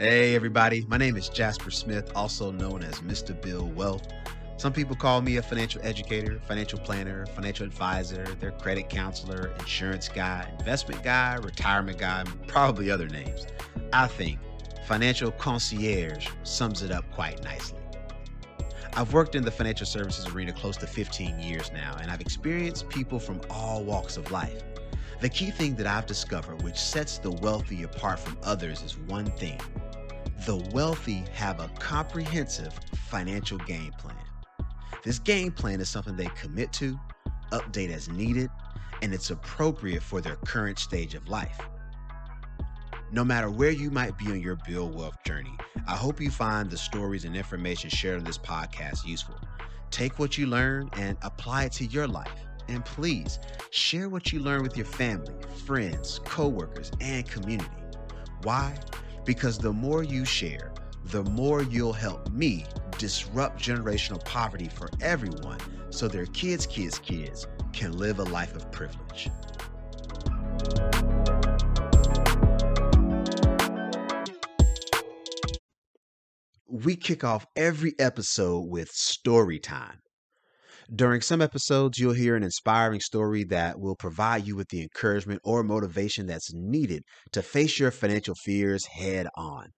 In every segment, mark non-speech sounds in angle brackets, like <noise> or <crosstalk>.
Hey, everybody. My name is Jasper Smith, also known as Mr. Build Wealth. Some people call me a financial educator, financial planner, financial advisor, their credit counselor, insurance guy, investment guy, retirement guy, probably other names. I think financial concierge sums it up quite nicely. I've worked in the financial services arena close to 15 years now, and I've experienced people from all walks of life. The key thing that I've discovered, which sets the wealthy apart from others, is one thing the wealthy have a comprehensive financial game plan. This game plan is something they commit to, update as needed, and it's appropriate for their current stage of life. No matter where you might be on your build wealth journey, I hope you find the stories and information shared on this podcast useful. Take what you learn and apply it to your life. And please share what you learn with your family, friends, coworkers, and community. Why? Because the more you share, the more you'll help me disrupt generational poverty for everyone so their kids' kids' kids can live a life of privilege. We kick off every episode with story time. During some episodes, you'll hear an inspiring story that will provide you with the encouragement or motivation that's needed to face your financial fears head on.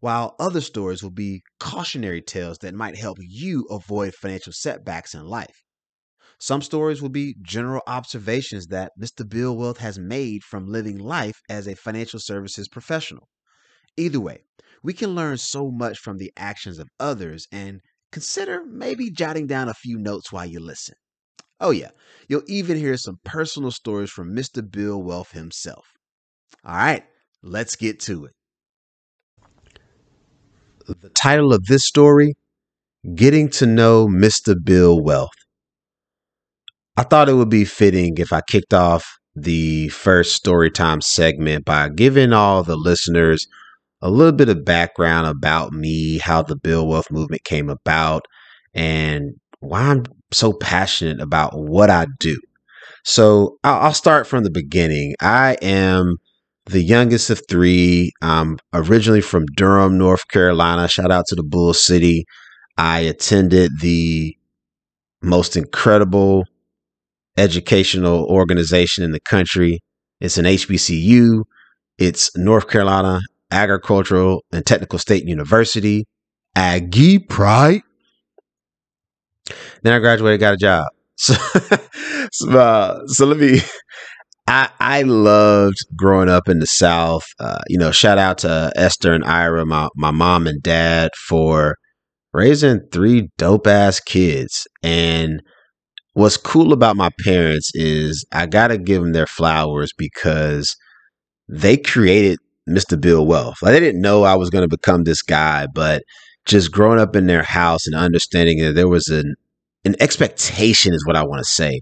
While other stories will be cautionary tales that might help you avoid financial setbacks in life. Some stories will be general observations that Mr. Build Wealth has made from living life as a financial services professional. Either way, we can learn so much from the actions of others and consider maybe jotting down a few notes while you listen. Oh, yeah, you'll even hear some personal stories from Mr. Build Wealth himself. All right, let's get to it. The title of this story Getting to Know Mr. Build Wealth. I thought it would be fitting if I kicked off the first storytime segment by giving all the listeners a little bit of background about me, how the Build Wealth movement came about, and why I'm so passionate about what I do. So I'll start from the beginning. I am the youngest of three. I'm originally from Durham, North Carolina. Shout out to the Bull City. I attended the most incredible educational organization in the country. It's an HBCU. It's North Carolina Agricultural and Technical State University, Aggie Pride. Then I graduated, got a job. <laughs> So, so, uh, so let me. I I loved growing up in the South. Uh, you know, shout out to Esther and Ira, my my mom and dad, for raising three dope ass kids. And what's cool about my parents is I gotta give them their flowers because they created Mr. Build Wealth. Like they didn't know I was going to become this guy, but just growing up in their house and understanding that there was an an expectation is what I want to say.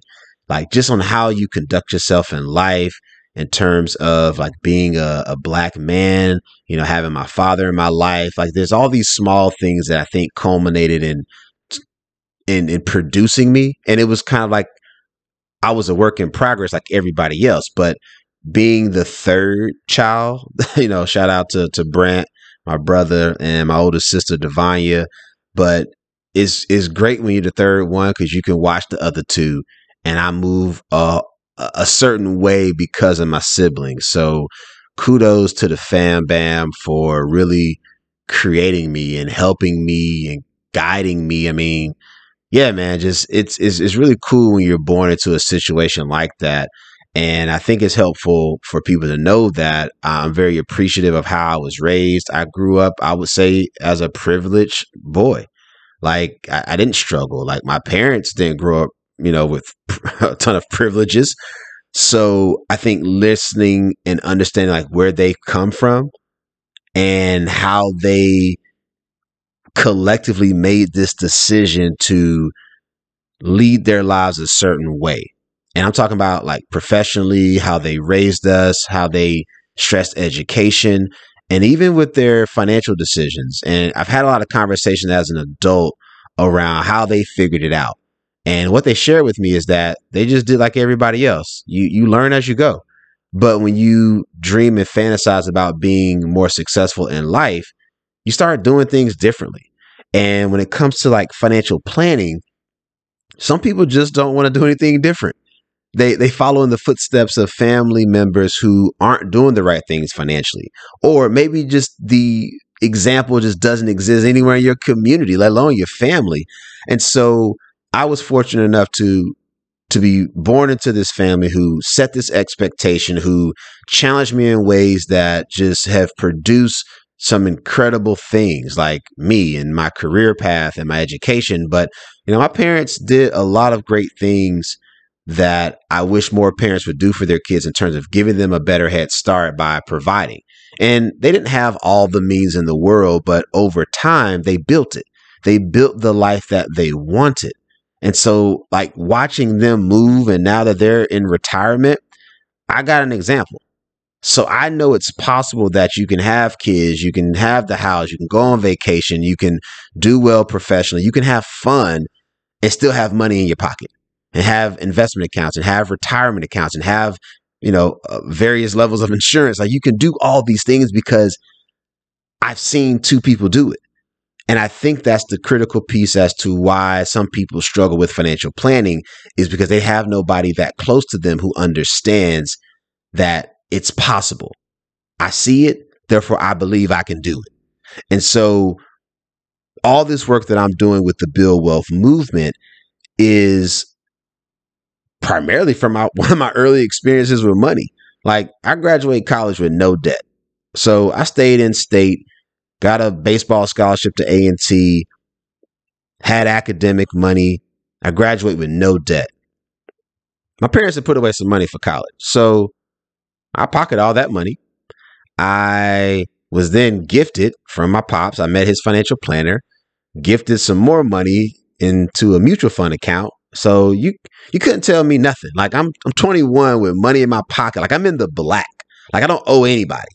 Like just on how you conduct yourself in life in terms of like being a, a black man, you know, having my father in my life. Like there's all these small things that I think culminated in in in producing me. And it was kind of like I was a work in progress like everybody else. But being the third child, <laughs> you know, shout out to to Brent, my brother, and my older sister Devanya. But it's it's great when you're the third one because you can watch the other two, and I move a a certain way because of my siblings. So kudos to the fam bam for really creating me and helping me and guiding me. I mean, yeah, man, just it's it's it's really cool when you're born into a situation like that and I think it's helpful for people to know that I'm very appreciative of how I was raised. I grew up, I would say, as a privileged boy. Like, I, I didn't struggle. Like, my parents didn't grow up, you know, with <laughs> a ton of privileges. So I think listening and understanding like where they come from and how they collectively made this decision to lead their lives a certain way and I'm talking about like professionally, how they raised us, how they stressed education, and even with their financial decisions. And I've had a lot of conversations as an adult around how they figured it out. And what they shared with me is that they just did like everybody else. You you learn as you go. But when you dream and fantasize about being more successful in life, you start doing things differently. And when it comes to like financial planning, some people just don't want to do anything different. They they follow in the footsteps of family members who aren't doing the right things financially, or maybe just the example just doesn't exist anywhere in your community, let alone your family. And so I was fortunate enough to to be born into this family who set this expectation, who challenged me in ways that just have produced some incredible things like me and my career path and my education. But, you know, my parents did a lot of great things that I wish more parents would do for their kids in terms of giving them a better head start by providing. And they didn't have all the means in the world, but over time they built it. They built the life that they wanted. And so, like watching them move, and now that they're in retirement, I got an example. So I know it's possible that you can have kids, you can have the house, you can go on vacation, you can do well professionally, you can have fun and still have money in your pocket and have investment accounts and have retirement accounts and have, you know, uh, various levels of <laughs> insurance. Like you can do all these things because I've seen two people do it. And I think that's the critical piece as to why some people struggle with financial planning is because they have nobody that close to them who understands that it's possible. I see it, therefore I believe I can do it. And so all this work that I'm doing with the Build Wealth movement is primarily from my, <laughs> one of my early experiences with money. Like I graduated college with no debt. So I stayed in state got a baseball scholarship to A&T, had academic money. I graduate with no debt. My parents had put away some money for college. So I pocket all that money. I was then gifted from my pops. I met his financial planner, gifted some more money into a mutual fund account. So you you couldn't tell me nothing. Like I'm I'm 21 with money in my pocket. Like I'm in the black. Like I don't owe anybody.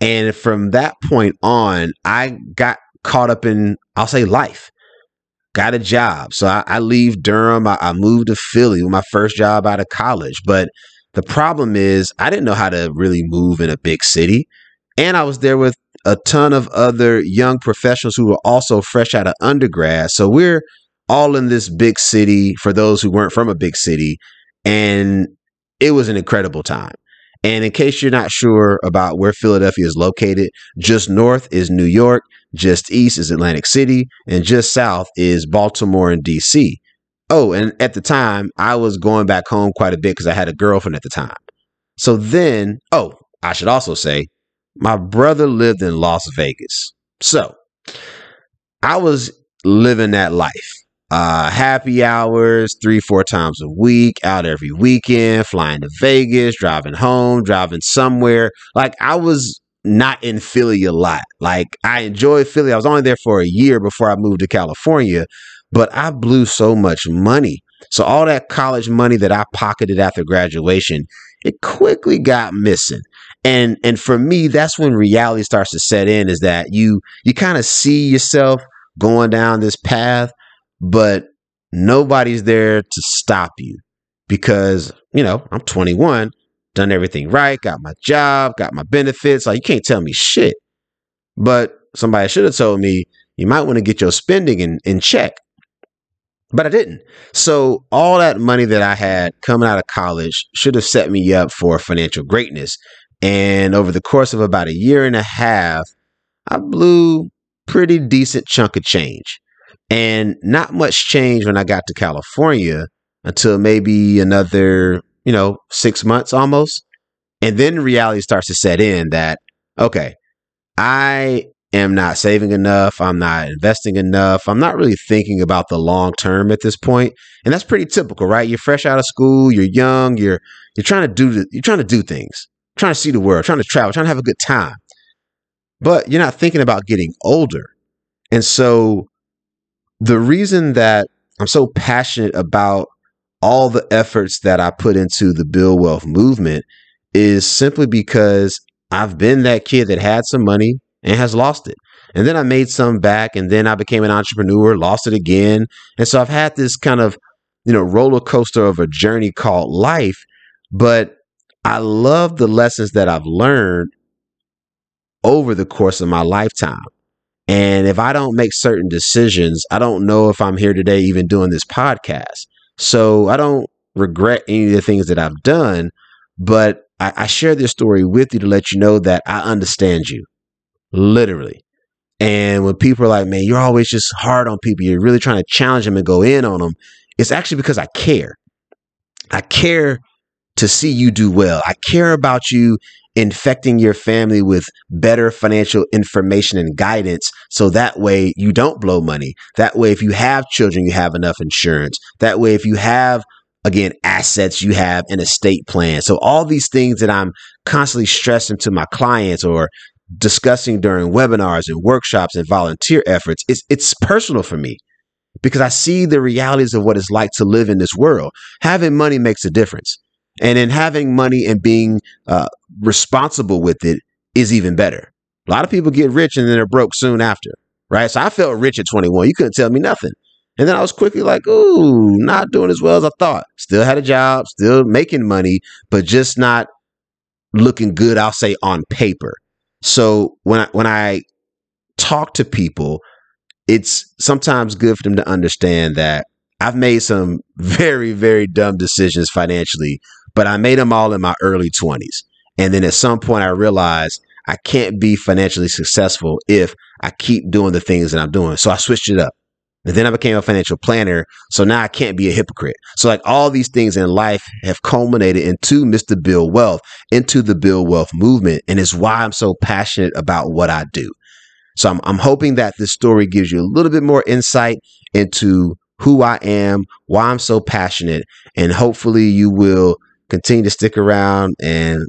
And from that point on, I got caught up in, I'll say, life. Got a job. So I, I leave Durham. I, I moved to Philly with my first job out of college. But the problem is, I didn't know how to really move in a big city. And I was there with a ton of other young professionals who were also fresh out of undergrad. So we're all in this big city for those who weren't from a big city. And it was an incredible time. And in case you're not sure about where Philadelphia is located, just north is New York, just east is Atlantic City, and just south is Baltimore and DC. Oh, and at the time, I was going back home quite a bit because I had a girlfriend at the time. So then, oh, I should also say, my brother lived in Las Vegas. So I was living that life uh, happy hours three, four times a week, out every weekend, flying to Vegas, driving home, driving somewhere. Like I was not in Philly a lot. Like I enjoyed Philly. I was only there for a year before I moved to California, but I blew so much money. So all that college money that I pocketed after graduation, it quickly got missing. And and for me, that's when reality starts to set in is that you you kind of see yourself going down this path but nobody's there to stop you because, you know, I'm 21, done everything right, got my job, got my benefits. Like, you can't tell me shit. But somebody should have told me you might want to get your spending in, in check. But I didn't. So, all that money that I had coming out of college should have set me up for financial greatness. And over the course of about a year and a half, I blew pretty decent chunk of change. And not much changed when I got to California until maybe another, you know, six months almost. And then reality starts to set in that, okay, I am not saving enough. I'm not investing enough. I'm not really thinking about the long term at this point. And that's pretty typical, right? You're fresh out of school, you're young, you're you're trying to do you're trying to do things, trying to see the world, trying to travel, trying to have a good time. But you're not thinking about getting older. And so the reason that I'm so passionate about all the efforts that I put into the Build Wealth movement is simply because I've been that kid that had some money and has lost it. And then I made some back and then I became an entrepreneur, lost it again. And so I've had this kind of, you know, roller coaster of a journey called life. But I love the lessons that I've learned over the course of my lifetime. And if I don't make certain decisions, I don't know if I'm here today even doing this podcast. So I don't regret any of the things that I've done, but I, I share this story with you to let you know that I understand you, literally. And when people are like, man, you're always just hard on people, you're really trying to challenge them and go in on them, it's actually because I care. I care to see you do well. I care about you infecting your family with better financial information and guidance so that way you don't blow money. That way, if you have children, you have enough insurance. That way, if you have again assets you have an estate plan so all these things that i'm constantly stressing to my clients or discussing during webinars and workshops and volunteer efforts it's it's personal for me because i see the realities of what it's like to live in this world having money makes a difference and then having money and being uh, responsible with it is even better a lot of people get rich and then they're broke soon after right so i felt rich at 21 you couldn't tell me nothing and then I was quickly like, ooh, not doing as well as I thought. Still had a job, still making money, but just not looking good, I'll say on paper. So when I when I talk to people, it's sometimes good for them to understand that I've made some <laughs> very, very dumb decisions financially, but I made them all in my early 20s. And then at some point I realized I can't be financially successful if I keep doing the things that I'm doing. So I switched it up. And then I became a financial planner. So now I can't be a hypocrite. So like all these things in life have culminated into Mr. Build Wealth, into the Build Wealth movement. And it's why I'm so passionate about what I do. So I'm, I'm hoping that this story gives you a little bit more insight into who I am, why I'm so passionate, and hopefully you will continue to stick around and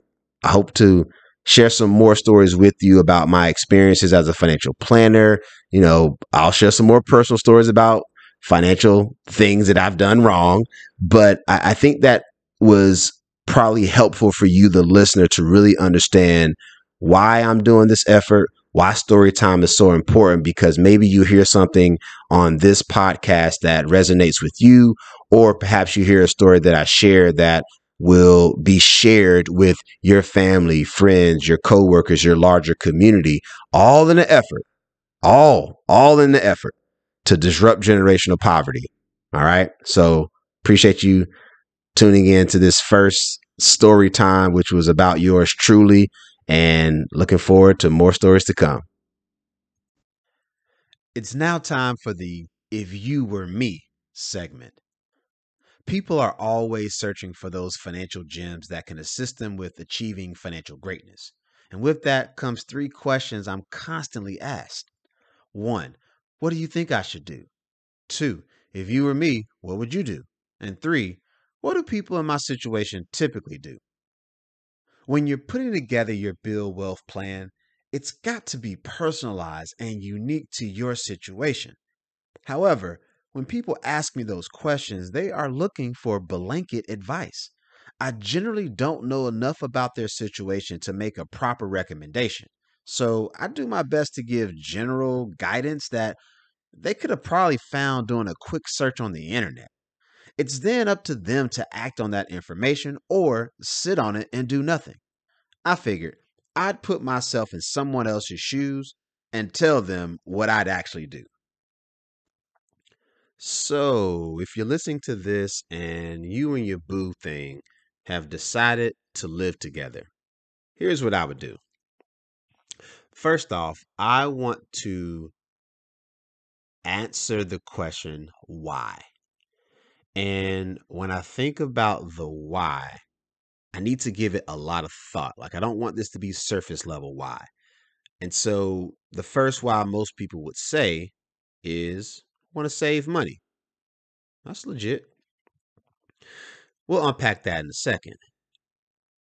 I hope to share some more stories with you about my experiences as a financial planner. You know, I'll share some more personal stories about financial things that I've done wrong. But I, I think that was probably helpful for you, the listener, to really understand why I'm doing this effort, why story time is so important, because maybe you hear something on this podcast that resonates with you, or perhaps you hear a story that I share that will be shared with your family, friends, your coworkers, your larger community, all in the effort, all, all in the effort to disrupt generational poverty. All right. So appreciate you tuning in to this first story time, which was about yours truly, and looking forward to more stories to come. It's now time for the If You Were Me segment. People are always searching for those financial gems that can assist them with achieving financial greatness. And with that comes three questions I'm constantly asked. One, what do you think I should do? Two, if you were me, what would you do? And three, what do people in my situation typically do? When you're putting together your build wealth plan, it's got to be personalized and unique to your situation. However, when people ask me those questions, they are looking for blanket advice. I generally don't know enough about their situation to make a proper recommendation. So I do my best to give general guidance that they could have probably found doing a quick search on the internet. It's then up to them to act on that information or sit on it and do nothing. I figured I'd put myself in someone else's shoes and tell them what I'd actually do. So, if you're listening to this and you and your boo thing have decided to live together, here's what I would do. First off, I want to answer the question why. And when I think about the why, I need to give it a lot of thought. Like, I don't want this to be surface level why. And so, the first why most people would say is want to save money. That's legit. We'll unpack that in a second.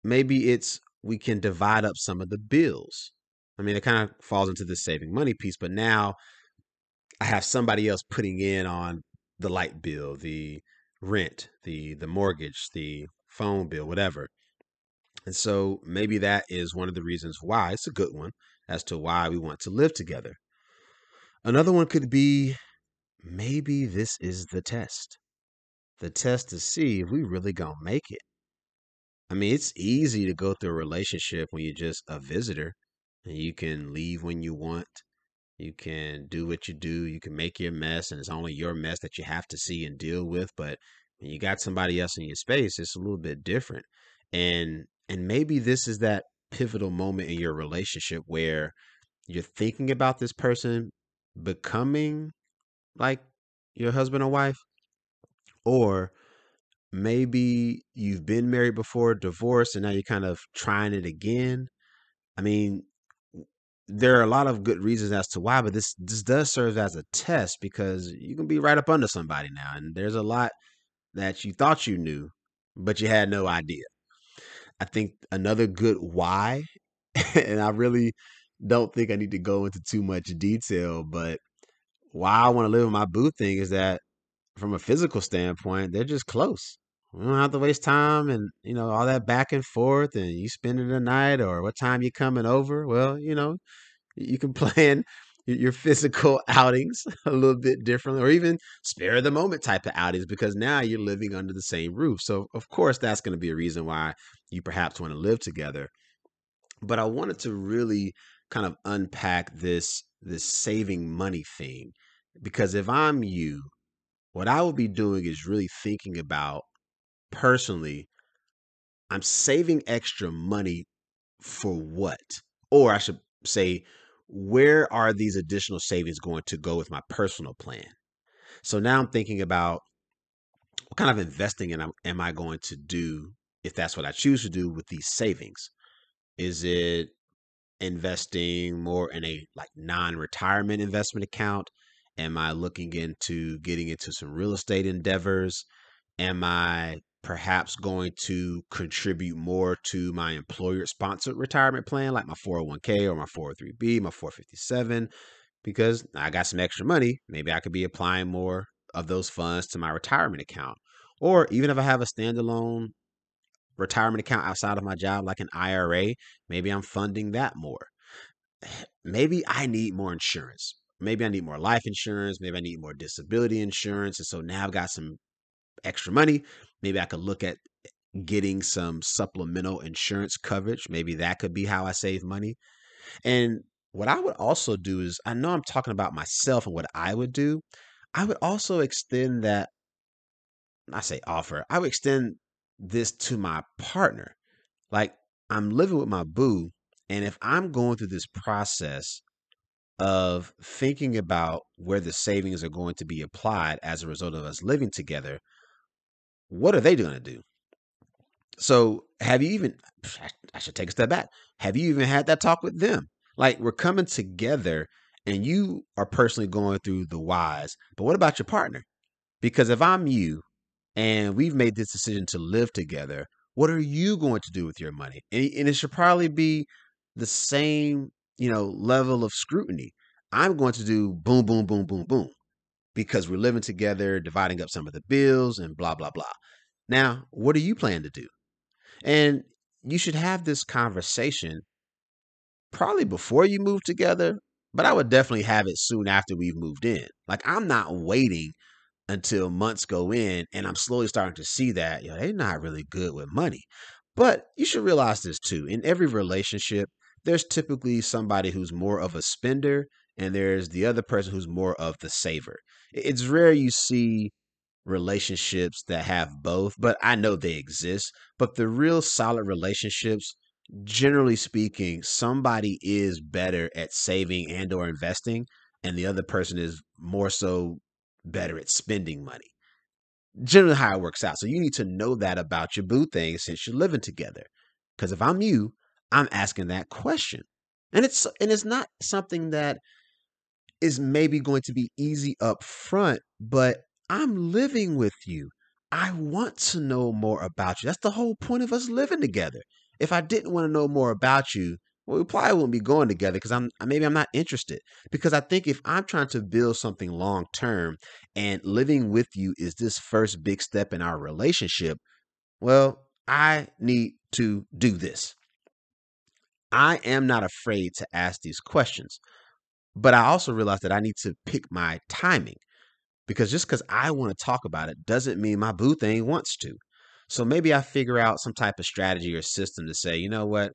Maybe it's we can divide up some of the bills. I mean, it kind of falls into the saving money piece, but now I have somebody else putting in on the light bill, the rent, the the mortgage, the phone bill, whatever. And so maybe that is one of the reasons why it's a good one as to why we want to live together. Another one could be maybe this is the test. The test to see if we really gonna make it. I mean, it's easy to go through a relationship when you're just a visitor and you can leave when you want. You can do what you do. You can make your mess, and it's only your mess that you have to see and deal with. But when you got somebody else in your space, it's a little bit different. And and maybe this is that pivotal moment in your relationship where you're thinking about this person becoming like your husband or wife, or maybe you've been married before, divorced, and now you're kind of trying it again. I mean, there are a lot of good reasons as to why, but this this does serve as a test because you can be right up under somebody now, and there's a lot that you thought you knew, but you had no idea. I think another good why, <laughs> and I really don't think I need to go into too much detail, but why I want to live in my boo thing is that from a physical standpoint, they're just close. We don't have to waste time and you know all that back and forth and you spending the night or what time you coming over. Well, you know, you can <laughs> plan your physical <laughs> outings a little bit differently or even spare the moment type of outings because now you're living under the same roof. So of course that's going to be a reason why you perhaps want to live together. But I wanted to really kind of unpack this this saving money thing because if I'm you, what I would be doing is really thinking about personally I'm saving extra money for what? Or I should say where are these additional savings going to go with my personal plan? So now I'm thinking about what kind of investing am, am I going to do if that's what I choose to do with these savings? Is it investing more in a like non-retirement investment account? Am I looking into getting into some real estate endeavors? Am I perhaps going to contribute more to my employer sponsored retirement plan, like my 401k or my 403b, my 457, because I got some extra money. Maybe I could be applying more of those funds to my retirement account. Or even if I have a standalone retirement account outside of my job, like an IRA, maybe I'm funding that more. <sighs> Maybe I need more insurance. Maybe I need more life insurance. Maybe I need more disability insurance. And so now I've got some extra money. Maybe I could look at getting some supplemental insurance coverage. Maybe that could be how I save money. And what I would also do is, I know I'm talking about myself and what I would do. I would also extend that, I say offer, I would extend this to my partner. Like I'm living with my boo. And if I'm going through this process of thinking about where the savings are going to be applied as a result of us living together, what are they going to do? So, have you even, I should take a step back. Have you even had that talk with them? Like, we're coming together and you are personally going through the whys, but what about your partner? Because if I'm you and we've made this decision to live together, what are you going to do with your money? And, and it should probably be the same, you know, level of scrutiny. I'm going to do boom, boom, boom, boom, boom because we're living together, dividing up some of the bills and blah, blah, blah. Now, what do you plan to do? And you should have this conversation probably before you move together, but I would definitely have it soon after we've moved in. Like, I'm not waiting until months go in and I'm slowly starting to see that, you know, they're not really good with money. But you should realize this too. In every relationship, there's typically somebody who's more of a spender and there's the other person who's more of the saver. It's rare you see relationships that have both, but I know they exist. But the real solid relationships, generally speaking, somebody is better at saving and or investing and the other person is more so better at spending money. Generally how it works out. So you need to know that about your boo thing since you're living together. Cuz if I'm you, I'm asking that question. And it's and it's not something that is maybe going to be easy up front, but I'm living with you. I want to know more about you. That's the whole point of us living together. If I didn't want to know more about you, well, we probably wouldn't be going together because I'm maybe I'm not interested. Because I think if I'm trying to build something long term and living with you is this first big step in our relationship, well, I need to do this. I am not afraid to ask these questions. But I also realize that I need to pick my timing because just because I want to talk about it doesn't mean my boo thing wants to. So maybe I figure out some type of strategy or system to say, you know what?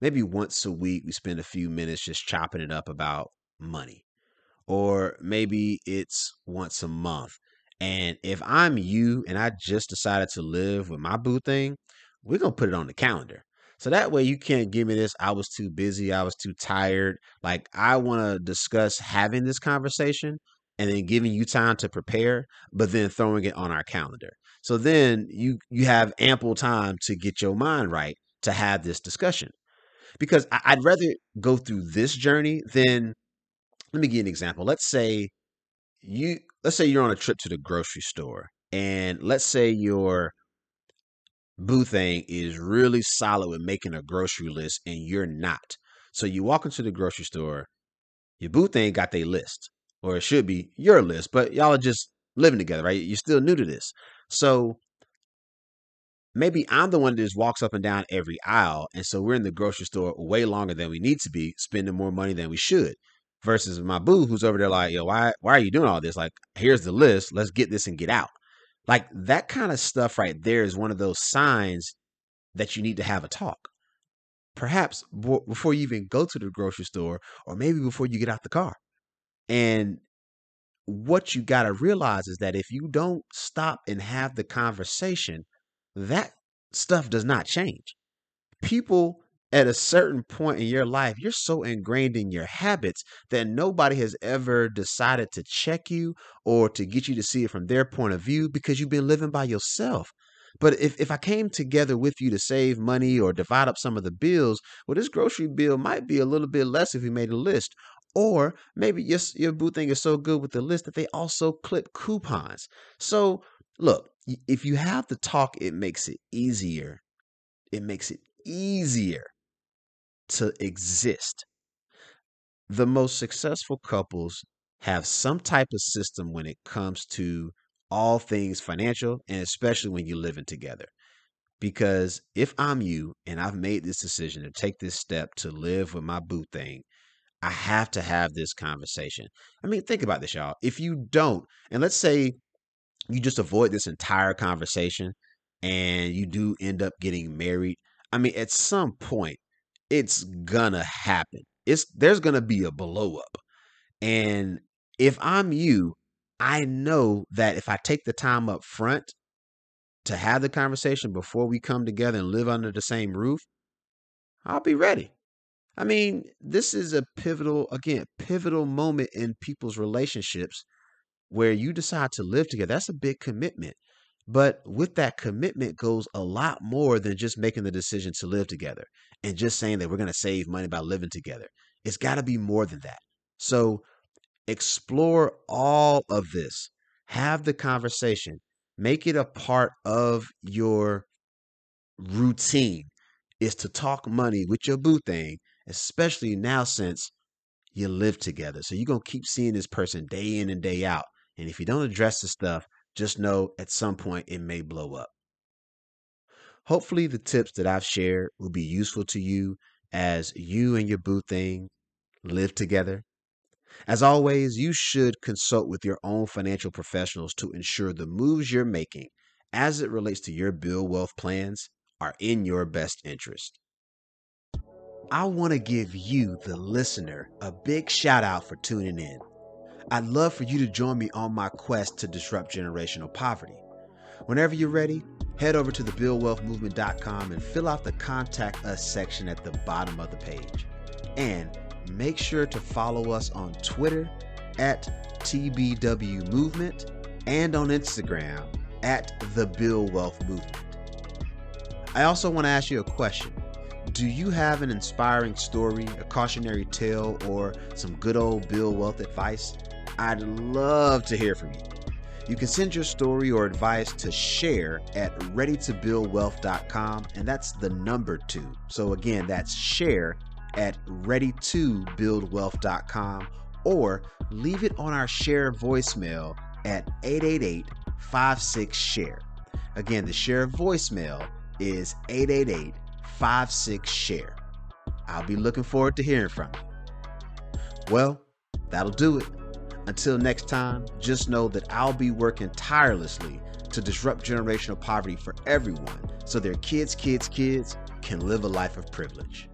Maybe once a week we spend a few minutes just chopping it up about money. Or maybe it's once a month. And if I'm you and I just decided to live with my boo thing, we're going to put it on the calendar. So that way you can't give me this. I was too busy. I was too tired. Like I want to discuss having this conversation and then giving you time to prepare, but then throwing it on our calendar. So then you you have ample time to get your mind right to have this discussion. Because I'd rather go through this journey than let me give you an example. Let's say you let's say you're on a trip to the grocery store and let's say your boo thing is really solid with making a grocery list and you're not. So you walk into the grocery store, your boo thing got their list, or it should be your list, but y'all are just living together, right? You're still new to this. So maybe I'm the one that just walks up and down every aisle. And so we're in the grocery store way longer than we need to be, spending more money than we should. Versus my boo who's over there like, yo, why why are you doing all this? Like, here's the list. Let's get this and get out. Like that kind of stuff right there is one of those signs that you need to have a talk. Perhaps before you even go to the grocery store, or maybe before you get out the car. And what you got to realize is that if you don't stop and have the conversation, that stuff does not change. People at a certain point in your life, you're so ingrained in your habits that nobody has ever decided to check you or to get you to see it from their point of view because you've been living by yourself. But if, if I came together with you to save money or divide up some of the bills, well, this grocery bill might be a little bit less if we made a list. Or maybe your, your boo thing is so good with the list that they also clip coupons. So, look, if you have the talk, it makes it easier. It makes it easier to exist. The most successful couples have some type of system when it comes to all things financial and especially when you're living together. Because if I'm you and I've made this decision to take this step to live with my boo thing, I have to have this conversation. I mean, think about this, y'all. If you don't, and let's say you just avoid this entire conversation and you do end up getting married, I mean, at some point, it's gonna happen. It's there's gonna be a blow up. And if I'm you, I know that if I take the time up front to have the conversation before we come together and live under the same roof, I'll be ready. I mean, this is a pivotal, again, pivotal moment in people's relationships where you decide to live together. That's a big commitment. But with that commitment goes a lot more than just making the decision to live together and just saying that we're going to save money by living together. It's got to be more than that. So explore all of this. Have the conversation. Make it a part of your routine is to talk money with your boo thing, especially now since you live together. So you're going to keep seeing this person day in and day out. And if you don't address the stuff, just know at some point it may blow up. Hopefully, the tips that I've shared will be useful to you as you and your boo thing live together. As always, you should consult with your own financial professionals to ensure the moves you're making as it relates to your build wealth plans are in your best interest. I want to give you, the listener, a big shout out for tuning in. I'd love for you to join me on my quest to disrupt generational poverty. Whenever you're ready, head over to thebuildwealthmovement.com and fill out the contact us section at the bottom of the page. And make sure to follow us on Twitter at TBW Movement and on Instagram at the Build Wealth Movement. I also want to ask you a question. Do you have an inspiring story, a cautionary tale, or some good old Build Wealth advice? I'd love to hear from you. You can send your story or advice to share at ready2buildwealth.com, and that's the number two. So, again, that's share at ready2buildwealth.com, or leave it on our share voicemail at 888 56 share. Again, the share voicemail is 888 56 share. I'll be looking forward to hearing from you. Well, that'll do it. Until next time, just know that I'll be working tirelessly to disrupt generational poverty for everyone so their kids, kids, kids can live a life of privilege.